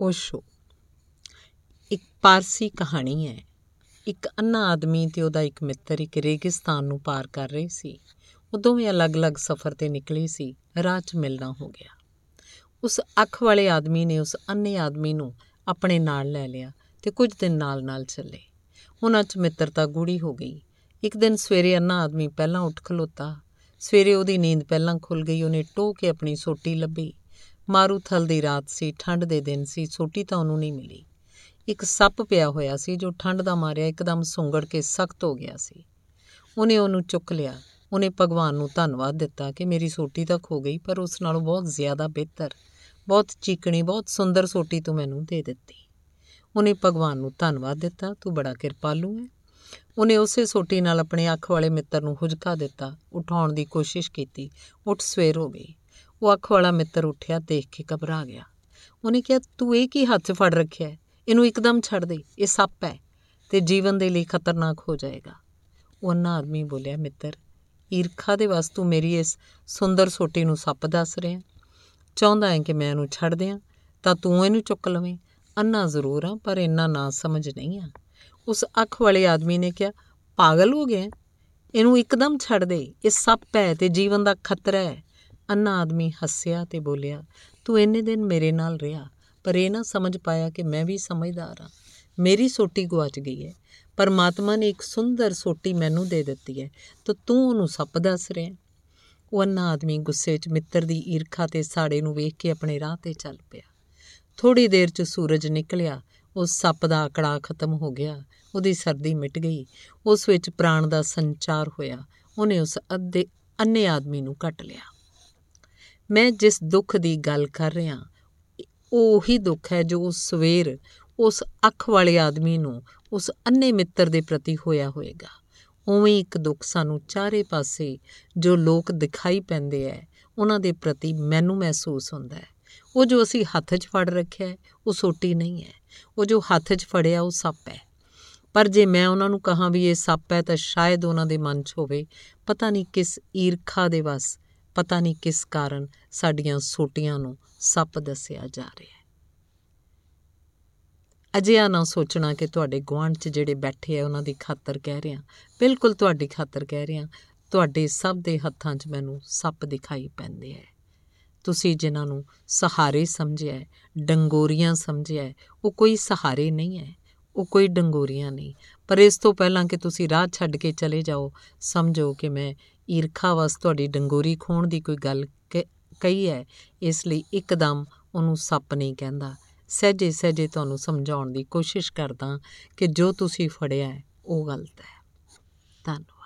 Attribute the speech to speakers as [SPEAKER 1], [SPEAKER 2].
[SPEAKER 1] ਓਸ਼ੋ ਇੱਕ ਪਾਰਸੀ ਕਹਾਣੀ ਹੈ। ਇੱਕ ਅੰਨਾ ਆਦਮੀ ਤੇ ਉਹਦਾ ਇੱਕ ਮਿੱਤਰ ਇੱਕ ਰੇਗਿਸਤਾਨ ਨੂੰ ਪਾਰ ਕਰ ਰਹੇ ਸੀ। ਉਹ ਦੋਵੇਂ ਅਲੱਗ-ਅਲੱਗ ਸਫ਼ਰ ਤੇ ਨਿਕਲੇ ਸੀ। ਰਾਹ 'ਚ ਮਿਲਣਾ ਹੋ ਗਿਆ। ਉਸ ਅੱਖ ਵਾਲੇ ਆਦਮੀ ਨੇ ਉਸ ਅੰਨੇ ਆਦਮੀ ਨੂੰ ਆਪਣੇ ਨਾਲ ਲੈ ਲਿਆ ਤੇ ਕੁਝ ਦਿਨ ਨਾਲ-ਨਾਲ ਚੱਲੇ। ਉਹਨਾਂ 'ਚ ਮਿੱਤਰਤਾ ਗੂੜੀ ਹੋ ਗਈ। ਇੱਕ ਦਿਨ ਸਵੇਰੇ ਅੰਨਾ ਆਦਮੀ ਪਹਿਲਾਂ ਉੱਠ ਖਲੋਤਾ। ਸਵੇਰੇ ਉਹਦੀ ਨੀਂਦ ਪਹਿਲਾਂ ਖੁੱਲ ਗਈ। ਉਹਨੇ ਟੋ ਕੇ ਆਪਣੀ ਸੋਟੀ ਲੱਭੀ। ਮਾਰੂਥਲ ਦੀ ਰਾਤ ਸੀ, ਠੰਡ ਦੇ ਦਿਨ ਸੀ ਸੋਟੀ ਤਾਂ ਉਹਨੂੰ ਨਹੀਂ ਮਿਲੀ। ਇੱਕ ਸੱਪ ਪਿਆ ਹੋਇਆ ਸੀ ਜੋ ਠੰਡ ਦਾ ਮਾਰਿਆ, ਇੱਕਦਮ ਸੁੰਗੜ ਕੇ ਸਖਤ ਹੋ ਗਿਆ ਸੀ। ਉਹਨੇ ਉਹਨੂੰ ਚੁੱਕ ਲਿਆ। ਉਹਨੇ ਭਗਵਾਨ ਨੂੰ ਧੰਨਵਾਦ ਦਿੱਤਾ ਕਿ ਮੇਰੀ ਸੋਟੀ ਤਾਂ ਖੋ ਗਈ, ਪਰ ਉਸ ਨਾਲੋਂ ਬਹੁਤ ਜ਼ਿਆਦਾ ਬਿਹਤਰ, ਬਹੁਤ ਚੀਕਣੀ, ਬਹੁਤ ਸੁੰਦਰ ਸੋਟੀ ਤੂੰ ਮੈਨੂੰ ਦੇ ਦਿੱਤੀ। ਉਹਨੇ ਭਗਵਾਨ ਨੂੰ ਧੰਨਵਾਦ ਦਿੱਤਾ, ਤੂੰ ਬੜਾ ਕਿਰਪਾਲੂ ਹੈ। ਉਹਨੇ ਉਸੇ ਸੋਟੀ ਨਾਲ ਆਪਣੇ ਅੱਖ ਵਾਲੇ ਮਿੱਤਰ ਨੂੰ ਹੁਜਕਾ ਦਿੱਤਾ। ਉਠਾਉਣ ਦੀ ਕੋਸ਼ਿਸ਼ ਕੀਤੀ। ਉੱਠ ਸਵੇਰ ਹੋ ਗਈ। ਉਹ ਅੱਖ ਵਾਲਾ ਮਿੱਤਰ ਉੱਠਿਆ, ਦੇਖ ਕੇ ਘਬਰਾ ਗਿਆ। ਉਹਨੇ ਕਿਹਾ, ਤੂੰ ਇਹ ਕੀ ਹੱਥ 'ਚ ਫੜ ਰੱਖਿਆ ਇਹਨੂੰ ਇੱਕਦਮ ਛੱਡ ਦੇ, ਇਹ ਸੱਪ ਹੈ ਤੇ ਜੀਵਨ ਦੇ ਲਈ ਖਤਰਨਾਕ ਹੋ ਜਾਏਗਾ। ਉਹ ਅੰਨਾ ਆਦਮੀ ਬੋਲਿਆ, ਮਿੱਤਰ, ਈਰਖਾ ਦੇ ਵਸ ਤੂੰ ਮੇਰੀ ਇਸ ਸੁੰਦਰ ਸੋਟੀ ਨੂੰ ਸੱਪ ਦੱਸ ਰਿਹਾ ਚਾਹੁੰਦਾ ਹੈ ਕਿ ਮੈਂ ਇਹਨੂੰ ਛੱਡ ਦਿਆਂ, ਤਾਂ ਤੂੰ ਇਹਨੂੰ ਚੁੱਕ ਲਵੇਂ। ਅੰਨਾ ਜ਼ਰੂਰ ਆ, ਪਰ ਇੰਨਾ ਨਾ ਸਮਝ ਨਹੀਂ ਆ। ਉਸ ਅੱਖ ਵਾਲੇ ਆਦਮੀ ਨੇ ਕਿਹਾ, ਪਾਗਲ ਹੋ ਗਿਆ ਇਹਨੂੰ ਇੱਕਦਮ ਛੱਡ ਦੇ, ਇਹ ਸੱਪ ਹੈ ਤੇ ਜੀਵਨ ਦਾ ਖਤਰਾ ਹੈ। ਅੰਨਾ ਆਦਮੀ ਹੱਸਿਆ ਤੇ ਬੋਲਿਆ, ਤੂੰ ਇੰਨੇ ਦਿਨ ਮੇਰੇ ਨਾਲ ਰਿਹਾ, ਪਰ ਇਹ ਨਾ ਸਮਝ ਪਾਇਆ ਕਿ ਮੈਂ ਵੀ ਸਮਝਦਾਰ ਹਾਂ। ਮੇਰੀ ਸੋਟੀ ਗਵਾਚ ਗਈ ਹੈ। ਪਰਮਾਤਮਾ ਨੇ ਇੱਕ ਸੁੰਦਰ ਸੋਟੀ ਮੈਨੂੰ ਦੇ ਦਿੱਤੀ ਹੈ, ਤਾਂ ਤੂੰ ਉਹਨੂੰ ਸੱਪ ਦੱਸ ਰਿਹਾ ਉਹ ਅੰਨਾ ਆਦਮੀ ਗੁੱਸੇ 'ਚ ਮਿੱਤਰ ਦੀ ਈਰਖਾ ਤੇ ਸਾੜੇ ਨੂੰ ਵੇਖ ਕੇ ਆਪਣੇ ਰਾਹ ਤੇ ਚੱਲ ਪਿਆ। ਥੋੜੀ ਦੇਰ 'ਚ ਸੂਰਜ ਨਿਕਲਿਆ, ਉਸ ਸੱਪ ਦਾ ਆਕੜਾ ਖਤਮ ਹੋ ਗਿਆ, ਉਹਦੀ ਸਰਦੀ ਮਿਟ ਗਈ। ਉਸ ਵਿੱਚ ਪ੍ਰਾਣ ਦਾ ਸੰਚਾਰ ਹੋਇਆ, ਉਹਨੇ ਉਸ ਅੱਧੇ ਅੰਨੇ ਆਦਮੀ ਨੂੰ ਕੱਟ ਲਿਆ। ਮੈਂ ਜਿਸ ਦੁੱਖ ਦੀ ਗੱਲ ਕਰ ਰਿਹਾ, ਉਹ ਉਹੀ ਦੁੱਖ ਹੈ ਜੋ ਉਸ ਸਵੇਰ ਉਸ ਅੱਖ ਵਾਲੇ ਆਦਮੀ ਨੂੰ ਉਸ ਅੰਨੇ ਮਿੱਤਰ ਦੇ ਪ੍ਰਤੀ ਹੋਇਆ ਹੋਵੇਗਾ। ਉਵੇਂ ਇੱਕ ਦੁੱਖ ਸਾਨੂੰ ਚਾਰੇ ਪਾਸੇ ਜੋ ਲੋਕ ਦਿਖਾਈ ਪੈਂਦੇ ਐ, ਉਹਨਾਂ ਦੇ ਪ੍ਰਤੀ ਮੈਨੂੰ ਮਹਿਸੂਸ ਹੁੰਦਾ ਹੈ ਉਹ ਜੋ ਅਸੀਂ ਹੱਥ 'ਚ ਫੜ ਰੱਖਿਆ ਉਹ ਸੋਟੀ ਨਹੀਂ ਹੈ ਉਹ ਜੋ ਹੱਥ 'ਚ ਫੜਿਆ, ਉਹ ਸੱਪ ਹੈ ਪਰ ਜੇ ਮੈਂ ਉਹਨਾਂ ਨੂੰ ਕਹਾਂ ਵੀ ਇਹ ਸੱਪ ਹੈ ਤਾਂ ਸ਼ਾਇਦ ਉਹਨਾਂ ਦੇ ਮਨ 'ਚ ਹੋਵੇ, ਪਤਾ ਨਹੀਂ ਕਿਸ ਈਰਖਾ ਦੇ ਵਸ ਪਤਾ ਨਹੀਂ ਕਿਸ ਕਾਰਨ ਸਾਡੀਆਂ ਸੋਟੀਆਂ ਨੂੰ ਸੱਪ ਦੱਸਿਆ ਜਾ ਰਿਹਾ ਹੈ। ਅਜਿਹਾ ਨਾ ਸੋਚਣਾ ਕਿ ਤੁਹਾਡੇ ਗੁਆਂਢ 'ਚ ਜਿਹੜੇ ਬੈਠੇ ਆ, ਉਹਨਾਂ ਦੀ ਖਾਤਰ ਕਹਿ ਰਿਹਾ। ਬਿਲਕੁਲ ਤੁਹਾਡੀ ਖਾਤਰ ਕਹਿ ਰਿਹਾ। ਤੁਹਾਡੇ ਸਭ ਦੇ ਹੱਥਾਂ 'ਚ ਮੈਨੂੰ ਸੱਪ ਦਿਖਾਈ ਪੈਂਦੇ ਐ ਤੁਸੀਂ ਜਿਨ੍ਹਾਂ ਨੂੰ ਸਹਾਰੇ ਸਮਝਿਆ ਡੰਗੋਰੀਆਂ ਸਮਝਿਆ ਉਹ ਕੋਈ ਸਹਾਰੇ ਨਹੀਂ ਹੈ, ਉਹ ਕੋਈ ਡੰਗੋਰੀਆਂ ਨਹੀਂ। ਪਰ ਇਸ ਤੋਂ ਪਹਿਲਾਂ ਕਿ ਤੁਸੀਂ ਰਾਹ ਛੱਡ ਕੇ ਚਲੇ ਜਾਓ, ਸਮਝੋ ਕਿ ਮੈਂ ਈਰਖਾ ਵਸ ਤੁਹਾਡੀ ਡੰਗੋਰੀ ਖੋਣ ਦੀ ਕੋਈ ਗੱਲ ਕਹੀ ਹੈ, ਇਸ ਲਈ ਇੱਕਦਮ ਉਹਨੂੰ ਸੱਪ ਨਹੀਂ ਕਹਿੰਦਾ। ਸਹਜੇ ਸਹਜੇ ਤੁਹਾਨੂੰ ਸਮਝਾਉਣ ਦੀ ਕੋਸ਼ਿਸ਼ ਕਰਦਾ ਕਿ ਜੋ ਤੁਸੀਂ ਫੜਿਆ ਹੈ, ਉਹ ਗਲਤ ਹੈ। ਧੰਨਵਾਦ।